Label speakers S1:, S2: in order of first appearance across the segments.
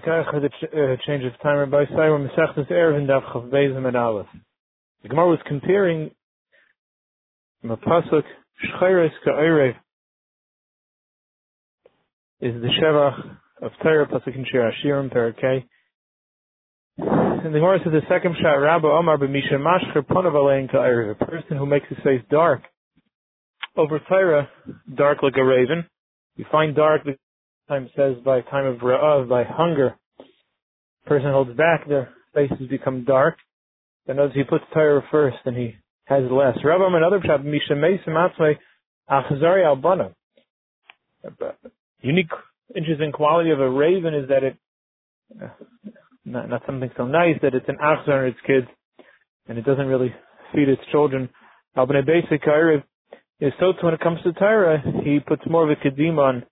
S1: Ch- uh, change of time. Rabbi Sayra Mesechtes Eruvin Daf Chav and Aleph. The Gemara was comparing Mapasuk Shchayres Ka'erev is the Shevach of Torah Pasuk in Shir Hashirim Perakei. And the Gemara says the second shot Rabba Omar b'Misha Mashcher Ponav Alein a person who makes his face dark over Torah, dark like a raven. You find dark, the time says by time of Ra'av, by hunger, person holds back, their faces become dark. Then as he puts Torah first and he has less. Rabbi another pshat, Misha Mesim Atzmei Achzari Albana. Unique, interesting quality of a raven is that it, uh, not, not something so nice, that it's an achzar on its kids, and it doesn't really feed its children. Albana basic is so when it comes to Torah, he puts more of a kedim on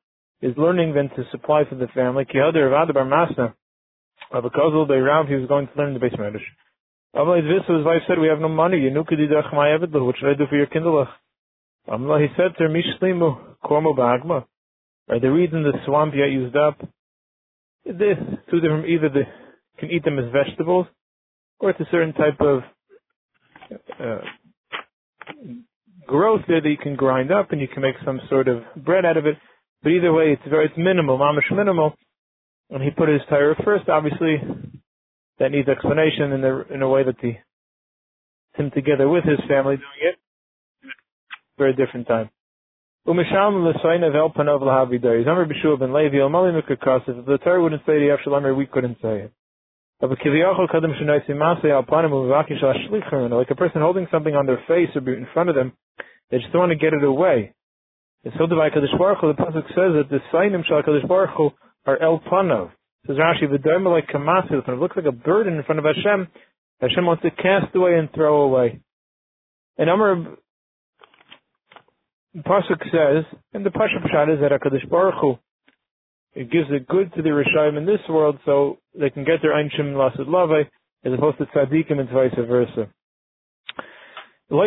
S1: his learning then to supply for the family. Ki Masna, of by Rav, he was going to learn the base Medrash. Amalei his wife said, we have no money, you what should I do for your kindlech? He said to her, Mishlimu, kormo ba'agma. Are the reeds in the swamp yet used up? Is this, two different, either they can eat them as vegetables, or it's a certain type of uh, growth there that you can grind up and you can make some sort of bread out of it. But either way, it's very, it's minimal, mamish minimal. And he put his tire first, obviously, that needs explanation in the, in a way that the, him together with his family doing it. Very different time. Umisham l'soina v'elpanov l'havidar. Yizamar b'shua ben Levi, Mali mikakasif. If the Torah wouldn't say the Avshalamer, we couldn't say it. Like a person holding something on their face or in front of them, they just want to get it away. It's so divine Kadosh Baruch Hu, the pasuk says that the signim shal Kadosh Baruch Hu are el panov. Says Rashi, v'doim like. When it looks like a burden in front of Hashem, Hashem wants to cast away and throw away. And Amr the pasuk says, and the pasuk pshat is that Baruch Hu it gives it good to the Rishayim in this world, so they can get their Einshim Lasid Lave, as opposed to Tzadikim and vice versa. It's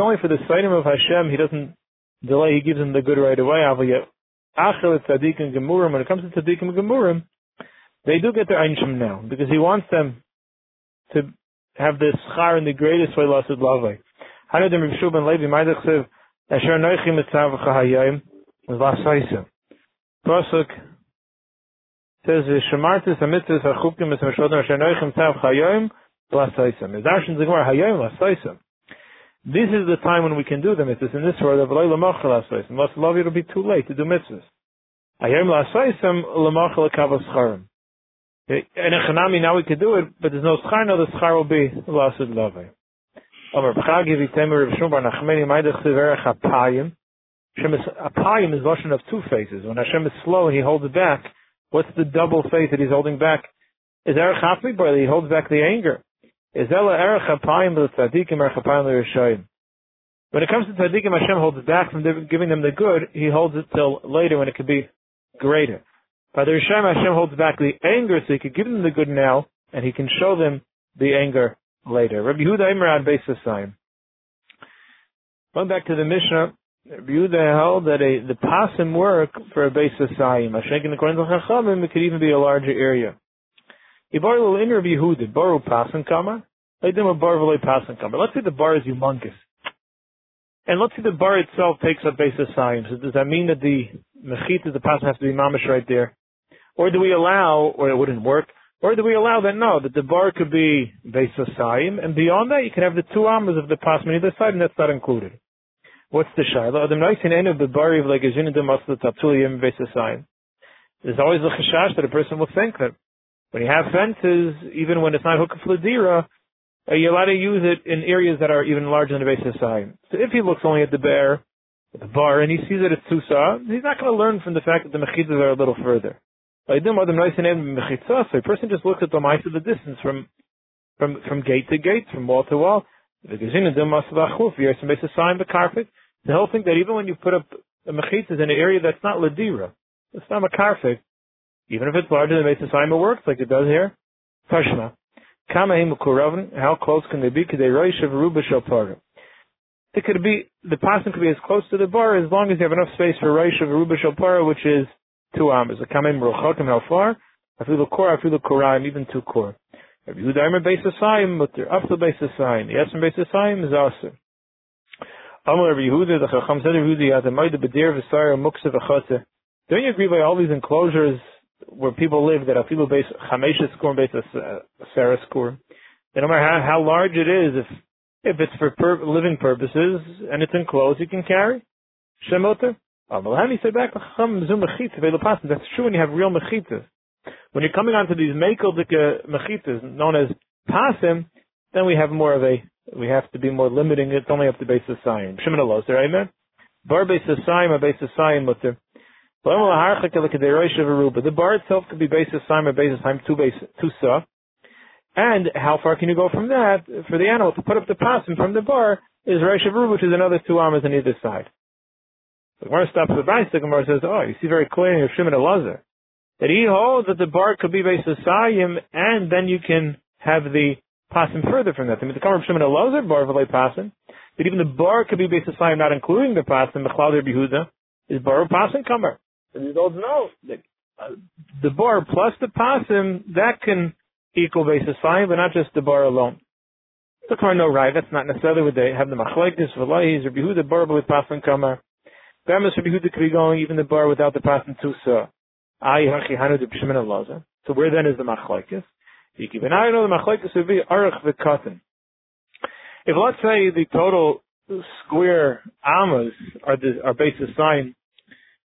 S1: only for the signim of Hashem, he doesn't delay, he gives them the good right away. When it comes to Tzadikim Gemurim, they do get their Einshim now, because he wants them to have this schar in the greatest way, Lasid Lave. Hanadim Levi, Asher Noichim Chahayim, says, "Shemartis hamitzvos hachukim es meshodem asher noichem tav chayim lasaisam." Is darshan zigmar hayim lasaisam. This is the time when we can do the mitzvahs in this world of. Must love it'll be too late to do mitzvahs. Charim. In a chanami now we can do it, but there's no schar. No, the schar will be lasid love. Omer b'chagi v'temer Rav Shmuel Bar Nachmeni Maidach Siverach Apayim Hashem is, Apayim is Lashon of two faces. When Hashem is slow and he holds back, what's the double face that he's holding back? Is Erech Hafmi, he holds back the anger. When it comes to Tzadikim, Hashem holds back from giving them the good, he holds it till later when it could be greater. By the Rishayim, Hashem holds back the anger so he could give them the good now, and he can show them the anger later. Rabbi Yehuda Imran Beis Going back to the Mishnah, Rabbi Yehuda held that a, the pasim work for a base asayim. Hashem, according to Chachamim, it could even be a larger area. Ibar little in Rabbi Yehuda, baru bar. Let's say the bar is humongous. And let's say the bar itself takes up base asayim. So does that mean that the mechita, the pasim has to be mamish right there? Or do we allow, or it wouldn't work, or do we allow that? No, that the bar could be base asayim, and beyond that you can have the two arms of the pasim on either side, and that's not included. What's the shaila? Adam noisin enu bebari like a zinu demasla taptulim sign. There's always a chashash that a person will think that when you have fences, even when it's not hooked for dira, are uh, allowed to use it in areas that are even larger than the base of sign? So if he looks only at the bear, at the bar, and he sees that it's tusa, he's not going to learn from the fact that the mechitzas are a little further. So a person just looks at the mice of the distance from from from gate to gate, from wall to wall. The the carpet. The whole thing that even when you put up a mechitzas in an area that's not ladira, it's not a karfik, even if it's larger than the Saima works like it does here. Tashma. How close can they be? It could be the person could be as close to the bar as long as you have enough space for roish of ruba shopara, which is two amas. The kamim rochokim how far? Afilu kor, afilu koraim, even two kor. Rabbi Yehuda Eimer beis asayim, up to beis asayim. The beis asayim is also. Amar Rabbi the Chacham said Rabbi Yehuda, v'chotze. Don't you agree by all these enclosures where people live that afilu beis chamesha skur beis asara skur? No matter how, how large it is, if if it's for per- living purposes and it's enclosed, you can carry. Shemoter. That's true when you have real mechitas. When you're coming onto these mekeldik mechitas, known as pasim, then we have more of a, we have to be more limiting. It's only up to base of sign. Shimon Allah, amen? Bar base sign, or base of sign, mutter. The bar itself could be base of sign or of sign, two base, two saw. And how far can you go from that for the animal to put up the pasim from the bar is Reish which is another two arms on either side. The Gemara stops the Brayse, the Gemara says, oh, you see very clearly of Shimon Elazar, that he holds that the bar could be based on Sayim, and then you can have the pasim further from that. I mean, the Shimon Elazar, bar v'lei pasim, that even the bar could be based on Sayim, not including the pasim, the Chlauder Behuda, is bar pasim comer. And these old know that uh, the bar plus the pasim, that can equal basis fine, but not just the bar alone. The car no right. That's not necessarily what they have the machlekes v'layis or behu the bar with pasan kamar. Bemis or behu the going even the bar without the pasan tusa. Ay hachi hanu de b'shemin alaza. So where then is the machlekes? Ben I know the machlekes would be arach v'katan. If let's say the total square amas are the are basis sign,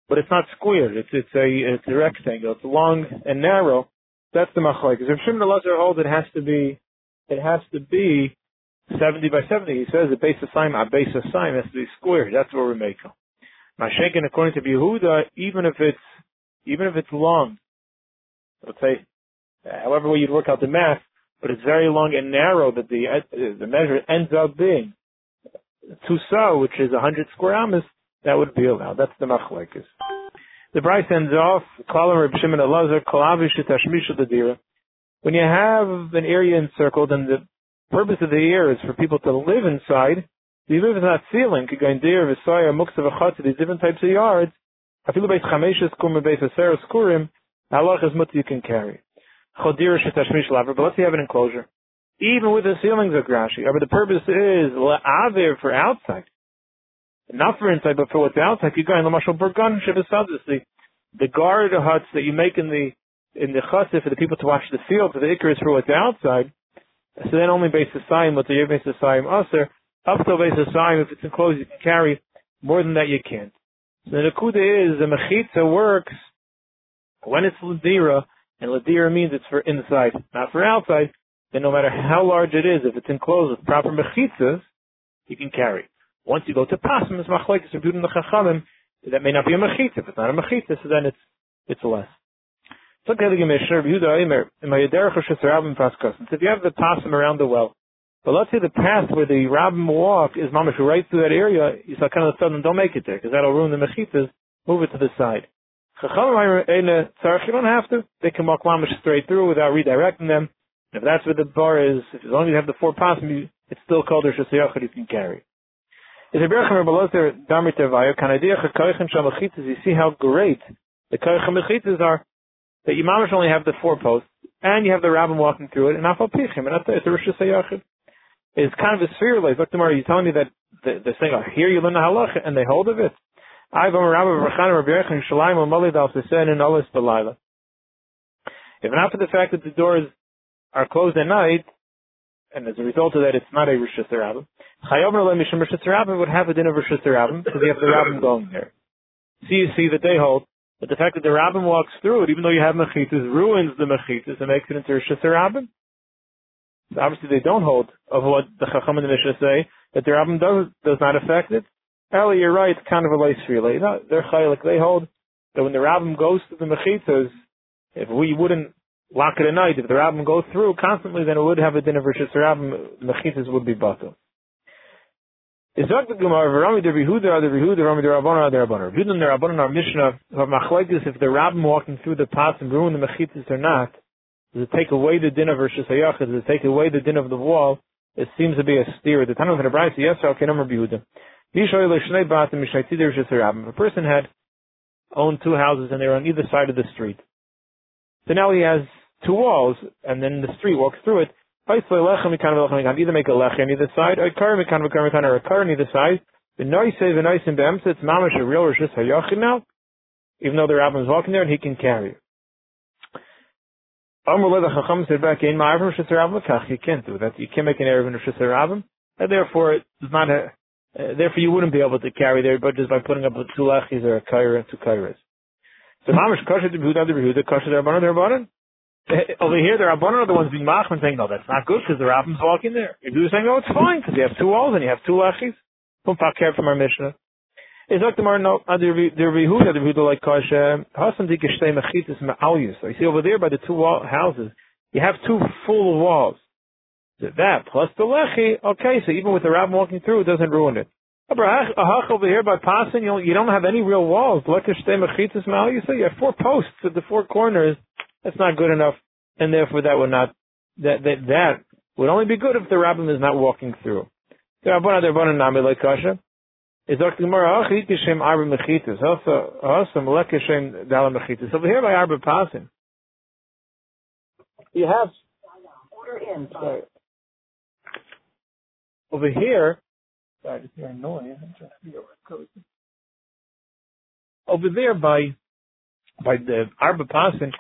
S1: but it's not square. It's it's a it's a rectangle. It's long and narrow. That's the machlek. If Shimon Elazar holds it has to be, it has to be 70 by 70. He says the base of sign, a base of sign has to be square. That's what we're making. Mashenkin, according to Yehuda, even if it's, even if it's long, let's say, however way you'd work out the math, but it's very long and narrow that the, the measure ends up being so, which is 100 square amas, that would be allowed. That's the machlekes. The Brayse ends off, the. When you have an area encircled and the purpose of the area is for people to live inside, you live in that ceiling, Kigaindir, Visaya, Muksa, Vachatz, these different types of yards, Afilu halach is mutter you can carry. But let's say you have an enclosure. Even with the ceilings of Grashi, but the purpose is La'avir for outside not for inside, but for what's outside. You go in the mashal burgan the the guard huts that you make in the in the chassid for the people to watch the field for the ikr is for what's outside. So then only base the sign, but the base the sign usher. Up to base the sign, if it's enclosed, you can carry more than that. You can't. So the kuda is the mechitza works when it's ladira, and ladira means it's for inside, not for outside. Then no matter how large it is, if it's enclosed with proper mechitzas, you can carry. Once you go to Pasim, it's Machlekes Yudin the Chachamim, that may not be a Mechita. If it's not a Mechita, so then it's, it's less. So if you have the Pasim around the well, but let's say the path where the rabbin walk is mamash right through that area, you saw kind of sudden don't make it there, because that'll ruin the mechitas, move it to the side. You don't have to. They can walk mamash straight through without redirecting them. If that's where the bar is, as long as you have the four pasim, it's still called a shasayachad you can carry. Is a berachem rebaloter damir tevayo kanadiyach hakoichem shamachitas. You see how great the koichem mechitas are. That you only have the four posts, and you have the rabbin walking through it, and afal pichim, and it's a rosh hashanah. It's kind of a sphere like. Look, tomorrow, you telling me that they're saying, oh, here you learn the halacha, and they hold of it. If not for the fact that the doors are closed at night, and as a result of that, it's not a Rosh Hashanah. Chayomer Le Mishum Rosh Hashanah would have a din of Rosh Hashanah because you have the Rabbim going there. So you see that they hold that the fact that the Rabbim walks through it, even though you have Mechitas, ruins the Mechitas and makes it into Rosh Hashanah. So obviously they don't hold of what the Chacham and the Mishnah say, that the Rabbim does, does not affect it. Eli, you're right, it's kind of a lace relay. No, they're chaylik. They hold that when the Rabbim goes to the Mechitas, if we wouldn't lock it at night. If the rabbin goes through constantly, then it would have a din of Rishis Rabbim, Mechitas would be batal. Is that the Gemara, Rami the Rehuda, the Rehuda, Rami the Rabbana, the Rabbana. Rehuda and the Rabbana are Mishnah, of Machlekes, if the rabbin walking through the paths and ruin the Mechitas or not, does it take away the din of Rishis Hayachid, does it take away the din of the wall? It seems to be a steer. The Tanakh of the Brayse, yes, okay, number Rehuda. If a person had owned two houses and they're on either side of the street. So now he has two walls, and then the street walks through it. Either make a lech on either side, or a kar on either side. The noise the noise in Bemsa, it's mamash a real rishus hayachid now, even though the rabbi is walking there and he can carry it. the chacham said back in You can't do that. You can't make an Erev in Rishus Rabbim, and therefore it's not a, uh, therefore you wouldn't be able to carry there, but just by putting up two lechis or a kaira and two kairas. So mamash kosher to Behuda, the Behuda, kosher the Rabbanon, the Rabbanon. Eh, over here, the Rabbanon are the ones being machman saying, no, that's not good because the Rabbim's walking there. You're saying, no, it's fine because you have two walls and you have two lechis. From Fakir from our Mishnah. Is sagt mar no ad der der Yehuda der Yehuda like kasha hasan dik shtei mechitas ma'alyus. you see over there by the two wall houses you have two full walls. That plus the lechi, okay, so even with the rabbin walking through, it doesn't ruin it. A hach over here by passing, you don't, you don't have any real walls. Mechitas ma'alyus, you have four posts at the four corners. That's not good enough, and therefore that would not that that that would only be good if the rabbin is not walking through. The Rabbana the Rabbana Nami like Kasha. Is Dr. Gemara Achit Arba Mechitas. Also, also Melek Kishem Dala Mechitas. Over here by Arba Pasim. You have order in. Sorry. Over here, sorry, just hearing noise. Over there by by the Arba Pasim,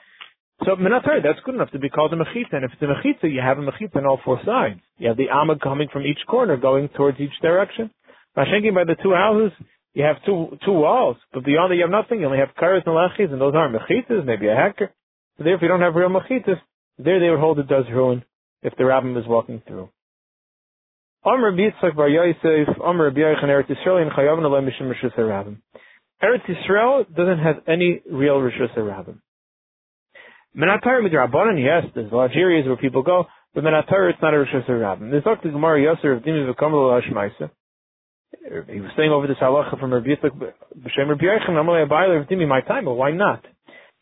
S1: so Minatar, that's good enough to be called a mechitza. And if it's a mechitza, you have a mechitza on all four sides. You have the amad coming from each corner, going towards each direction. Mashenking by the two houses, you have two two walls, but beyond that you have nothing. You only have karas and lachis, and those aren't mechitzas, maybe a hacker. So If you don't have real mechitzas. There they would hold it does ruin if the rabbin is walking through. Amr Yitzchak Bar Yosef, Amr Yochanan Eretz Yisrael, and Chayavon Alem Mishim Rishus HaRabbim. Eretz Yisrael doesn't have any real Rishus HaRabbim. Menatar midrabanan, yes, there's large areas where people go, but Menatar it's not a Rosh Hashanah. There's Dr. Gemara Yosser of Dimi V'Kamal Hashmaisa. He was saying over this halacha from Rabbi Yitzchak B'Shem Rabbi Yechon, Amalei Abayla of Dimi, my time, but why not?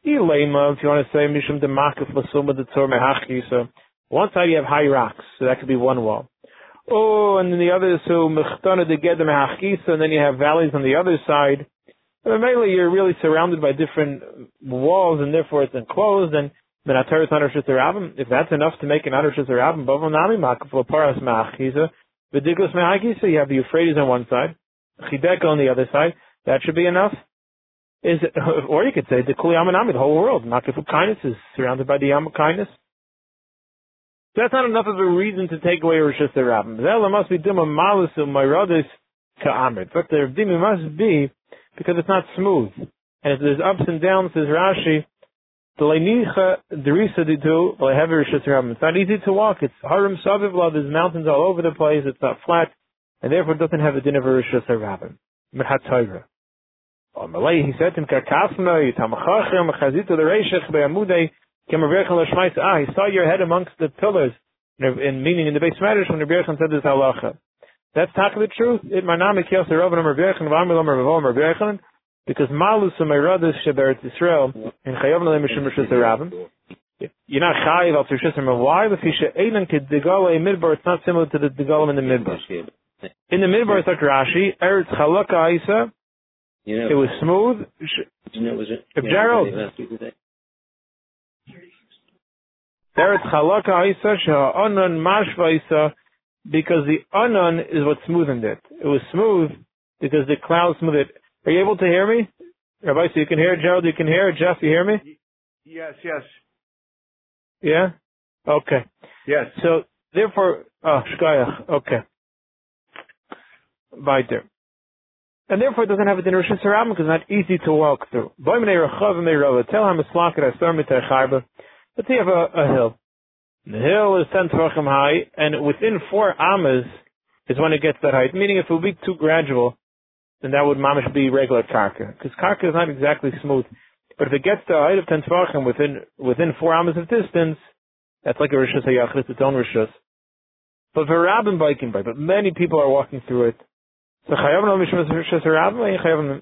S1: Ilema, if you want to say Mishum Demakif Lasuma Detzor Mehachi, so one side you have high rocks, so that could be one wall. Oh, and then the other, so Mechtana de Gedem and then you have valleys on the other side. But mainly you're really surrounded by different walls and therefore it's enclosed and Menatar is not Rosh Hashanah. If that's enough to make an Rosh Hashanah, Bavel Nami Makaflo Paras Machisa, Vidigos Mehagisa, you have the Euphrates on one side, Chideka on the other side. That should be enough. Is it, or you could say the Kuli Amanami, the whole world. Makafu kindness is surrounded by the Yam kindness. That's not enough of a reason to take away Rosh Hashanah. Zela must be Duma Malusu Myrodis Ka'amrit. But the Dimi must be because it's not smooth. And if there's ups and downs, says Rashi, it's not easy to walk. It's harim savivla. There's mountains all over the place. It's not flat, and therefore it doesn't have a din of rishus harabim. Mehat Malay, he said to him, "Karkafna yitamachachem mechazito l'reishech be'amudei kemervechem l'shmais." Ah, he saw your head amongst the pillars. In meaning in the base matters when Rabbi said this halacha. That's talking the truth. It manami kiyos Rav and Rabbi Yechon v'amilam Rav Rabbi Yechon because malus umayradis sheberet Yisrael in chayavna lemishim rishus Rabbim. You're not chayiv al tirshis Why? Because she'enan kedigala in midbar. It's not similar to the digalim in the midbar. In the midbar, it's like Rashi. Eretz chalaka isa. It was smooth. If Gerald. Eretz chalaka isa she'anan mashva isa because the anon is what smoothened it. It was smooth because the cloud smoothed it. Are you able to hear me? Rabbi, so you can hear Gerald, you can hear Jeff, you hear me?
S2: Yes, yes.
S1: Yeah? Okay.
S2: Yes.
S1: So, therefore, ah, oh, shkayach, okay. Right there. And therefore it doesn't have a din Rosh because it's not easy to walk through. Tell him a Let's say you have a, a hill. The hill is 10 tefachim high, and within four amas is when it gets that height. Meaning if it would be too gradual, then that would mamish be regular karka. Because karka is not exactly smooth. But if it gets to height of 10 tefachim within, within four amas of distance, that's like a rishus hayachid, it's own rishus. But for rabbin biking by, but many people are walking through it. So rabbin,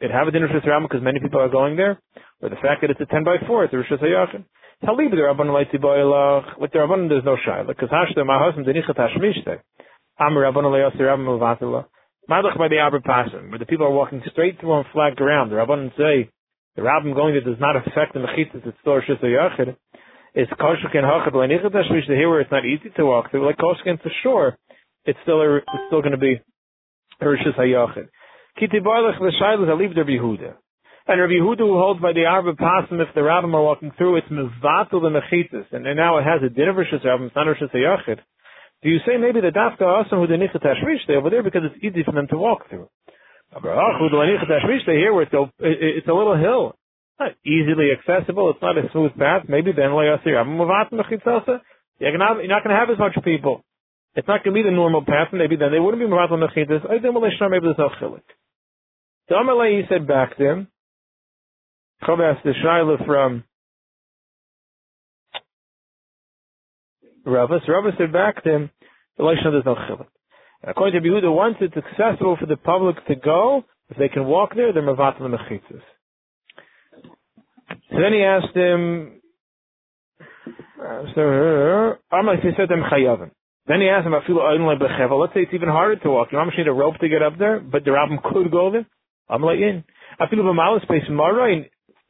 S1: it have a din rishus rabbin because many people are going there? Or the fact that it's a 10 by 4, it's a rishus hayachid? Talib the Rabban Leiti Boilach. With the Rabban, there's no shaila. Because Hashda, my husband, Denichat Hashmishte. Am Rabban Leosir Rabban Muvatila. Madach by the Arbor Pasim, where the people are walking straight through on flat ground. The Rabbanan say, the Rabbim going there does not affect the Mechitzas, it's still Rishis HaYachid. It's Koshkin Hachad Leinichat Hashvish, here where it's not easy to walk through, like Koshkin for sure, it's still, a, it's still going to be Rishis HaYachid. Kiti Barlech V'Shailas Aliv Der Yehuda. And Rabbi Yehuda who holds by the Arba Pasim, if the Rabbim are walking through, it's Mevatel the Mechitzas, and, now it has a din of Rishis Rabbim, it's not Rishis HaYachid. Do you say maybe the Dafka Asam who the Nichat Hashvish, they over there because it's easy for them to walk through? Here where it's a, it's a little hill, not easily accessible. It's not a smooth path. Maybe then you're not going to have as much people. It's not going to be the normal path. Maybe then they wouldn't be. I think maybe there's no chilik. So Amalei he said back to him. Chav asked the shaila from Rava. So Rava said back to him, the there's no chilik. According to Yehuda, once it's accessible for the public to go, if they can walk there, they're mavat mechitas. So then he asked him, uh, then he asked him, let's say it's even harder to walk. You almost need a rope to get up there, but the rabbin could go there. I'm like in. I feel a malas space marain,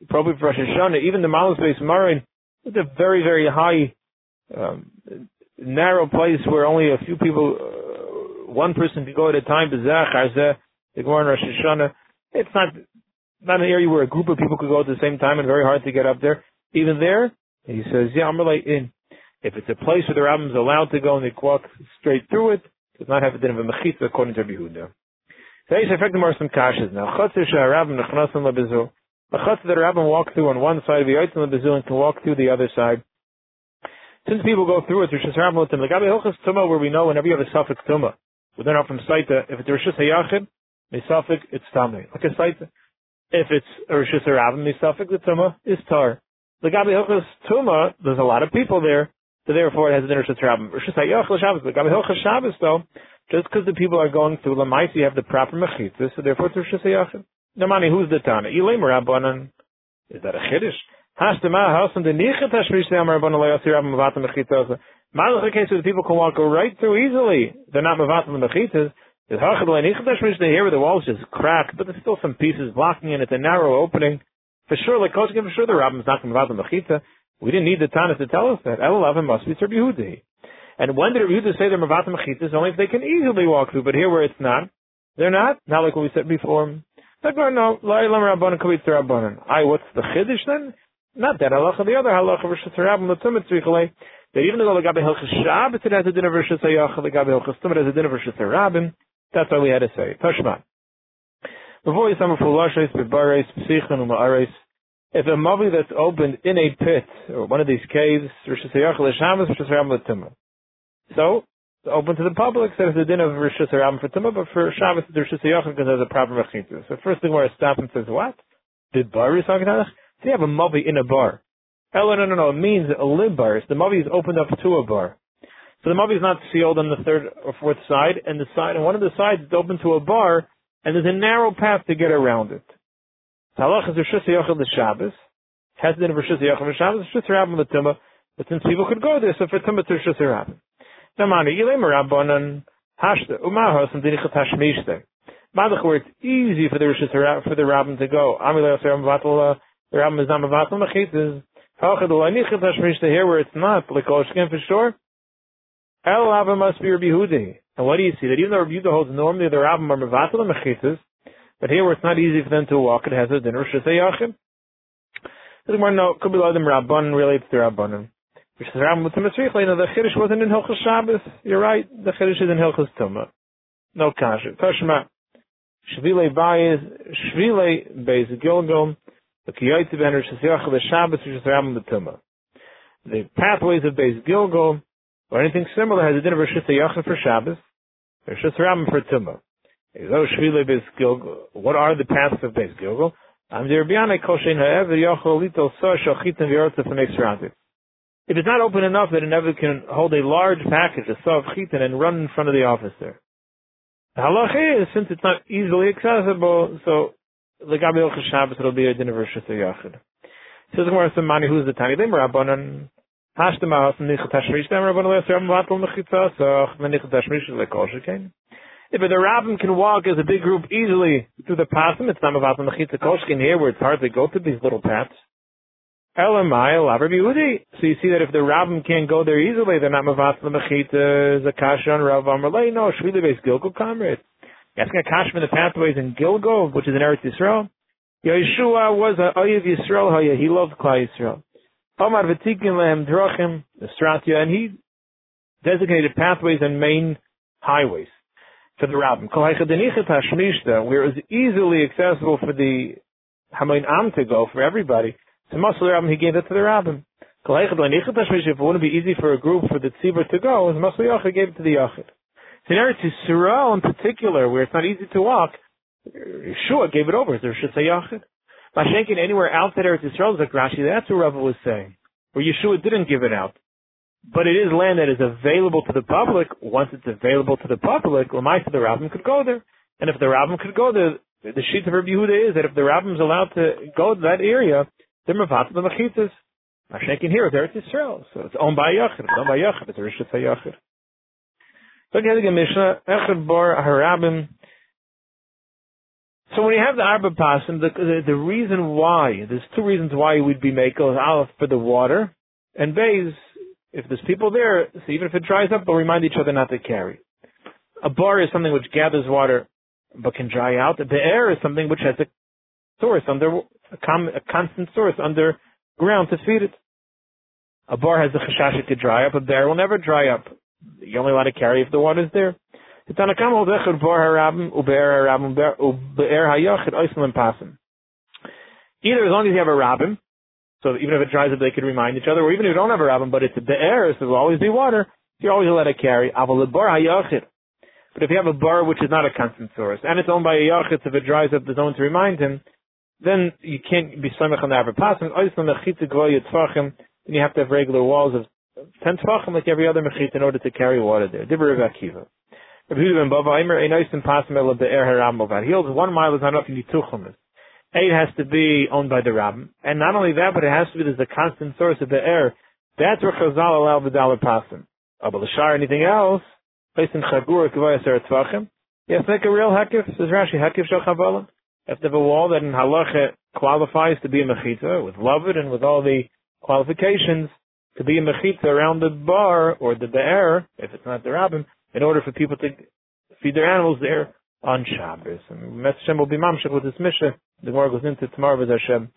S1: probably for Rosh Hashanah, even the malas space marain, it's a very, very high, um, narrow place where only a few people, uh, one person can go at a time, the Gemara Rosh Hashanah. It's not not an area where a group of people could go at the same time and very hard to get up there. Even there, he says, yeah, I'm like in. If it's a place where the rabbis allowed to go and they walk straight through it, does not have a din of a mechitza according to Yehuda. Today's effect more some kashas now. Chatzir sha'arabim nechnasim lebezu. A chatzir that a rabbin walk through on one side of the yitzim lebezu and can walk through the other side. Since people go through it, Rishis Rabbim with them. Like Hilchas Tumah, where we know whenever you have a suffix Tumah, we don't know from Saita, if it's Rishis Hayachid, suffix, it's Tameh. Like a Saita. If it's a Rishus Harabim, the suffix the Tumah is Tar. The Gabi Hilchas Tumah, there's a lot of people there, so therefore it has an Rishus Harabim. Rishus Hayach Shabbos, the Gabi Hilchas Shabbos though, just because the people are going through Lamais, you have the proper Mechitzah, so therefore it's Rishus Hayach. Namani, who's the Tana? Ilay Rabbanan. Is that a Chiddush? Hashtama Hasan the Nichet Hashrish Amar Rabbanan Layasir Rabban Mavatam Mechitzah. Malach case where the people can walk right through easily. They're not Mavatam Mechitzah. The here where the walls just crack, but there's still some pieces blocking it. It's a narrow opening. For sure, like Koshkin, for sure the rabbin's not the mechita. We didn't need the Tanis to tell us that. Elalavim must be Rabbi Yehudi. And when did Rabbi say they're Mavatam Mechitas? Only if they can easily walk through. But here where it's not, they're not. Not like what we said before. I, what's the Chiddush then? Not that halacha, the other halacha, Rishas Rabbim, Latumit Tzrichalei, that even though the Gabi Hilchas Shabbos, it has a din of Rishas Hayach, Gabi Hilchas Tumit has a din of Rishas Rabbim, that's all we had to say. Tashma. Before we summer for Lashes, Bebares, Psichon, Ma'ares, if a mavi that's opened in a pit, or one of these caves, So, it's open to the public, so it's a din of Rosh Hashanah for Tumah, but for Shabbos, it's Rosh Hashanah because there's a proper Mechitza. So first thing where I stop and says, what? Did bar is talking about So you have a mavi in a bar. Oh, no, no, no, it means a lib bar. The mavi is opened up to a bar. So the mavi is not sealed on the third or fourth side, and the side, and one of the sides is open to a bar, and there's a narrow path to get around it. Halach is Rishus Yochel the Shabbos. Has been Rishus Yochel the Shabbos, Rishus Rabbim the Tumah, but since people could go there, so for Tumah to Rishus Rabbim. Namani, Yilei Marabanan, Hashta, Umahos, and Dinichat Hashmishte. Madach, where it's easy for the Rishus for the Rabbim to go. Amilei Osir Mavatal, uh, the Rabbim is not Mavatal Mechit, is Hachad Ulanichat Hashmishte here where it's not, like Oshkin for sure. El Rabba must be Rabbi Hudi. And what do you see? That even though Rabbi Yehuda holds normally the Rabbim are mevatel and mechitzas, but here where it's not easy for them to walk, it has a dinner shesay yachim. The Gemara no could be them Rabban relates to Rabbanim. Which is Rabbim with the the Chiddush wasn't in Hilchas Shabbos. You're right. The Chiddush is in Hilchas Tumah. No kasha. Tashma. Shvile Bayis, Shvile Beis Gilgul, the Kiyoytze Ben Rosh Hashanah Shabbos, which is Rabbim the Tumah. The pathways of Beis Gilgul, or anything similar has a din of Rosh Hashanah for Shabbos, Rosh Hashanah for Tumah. What are the paths of Beis Gilgal? Um, if it's not open enough that it never can hold a large package, a saw of chitin, and run in front of the officer. The is, since it's not easily accessible, so Shabbos, it'll be a din of the Gemara says, "Mani, who's the tani? They Rabbanan hast du mal aus dem nicht tashmish dem rabon le mechitza If the rabbin can walk as a big group easily through the pasim, it's not about the mechitza koshkin here where it's hard to go to these little paths. Elamai, So you see that if the rabbin can't go there easily, they're not mavat the mechitza, zakasha on Rav Amalei, no, shvili base Gilgul comrade. Asking a kash from the pathways in Gilgul, which is in Eretz Yisrael. Yeshua was a Oyev Yisrael, he loved Klai Yisrael. Omar v'tikin lehem drachim, the and he designated pathways and main highways for the rabbin. Where it was easily accessible for the Hamayin Am to go, for everybody. To Masal Rabbin, he gave it to the rabbin. If it wouldn't be easy for a group for the tzibur to go, Masal Yachid gave it to the Yachid. So in Eretz Yisrael in particular, where it's not easy to walk, Yeshua gave it over to Rosh Yachid. Mashenkin anywhere outside Eretz Yisrael, like Rashi, that's what Rava was saying. Where Yeshua didn't give it out. But it is land that is available to the public. Once it's available to the public, Lamaisa, the Rabbim could go there. And if the Rabbim could go there, the sheet of Rabbi Yehuda is that if the Rabbim is allowed to go to that area, they're Mavat the Machitas. Mashenkin here is Eretz Yisrael. So it's owned by Yachid. It's owned by Yachid. It's a Rishon Yachid. So again, the Mishnah, Echad Bar Harabim, so when you have the Arba Pasim, the, the, the reason why, there's two reasons why we'd be makel, Aleph for the water, and Bays, if there's people there, so even if it dries up, they'll remind each other not to carry. A bar is something which gathers water but can dry out. The air is something which has a source under, a, com, a constant source underground to feed it. A bar has a chashash to dry up, a bear will never dry up. You're only allowed to carry if the water is there. Either as long as you have a rabbin, so even if it dries up, they could remind each other, or even if you don't have a rabbin, but it's a be'er, so there will always be water, you're always allowed to carry. But if you have a bar which is not a constant source, and it's owned by a yachid, if it dries up, there's no one to remind him, then you can't be slimach on the Pasim. Then you have to have regular walls of 10 tfachim like every other mechit in order to carry water there. Dibber Akiva. Of the air over. He holds one mile is not enough. You need two chumas. Eight has to be owned by the rabbin, and not only that, but it has to be there's a constant source of the air. That's where Chazal allow the dollar pasim. Abel Shar anything else? Based in Chagur Kavaya Ser Tvachim. Yes, make a real hekif. Says Rashi hekif shel Chavala. If they have a wall that in halacha qualifies to be a mechita with loved and with all the qualifications to be a mechita around the bar or the be'er, if it's not the rabbin, in order for people to feed their animals there on Shabbos. And Mes will be mamshach with this Mishnah. The more goes into tomorrow with Hashem.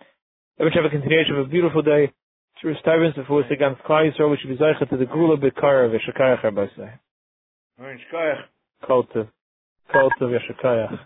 S1: I wish you have a continuation of a beautiful day. Through Stavins before we against Klai Yisrael, we should be zeicha to the Gula Bekara of Yeshakayach Arbasai. Kolta. Kolta Yeshakayach.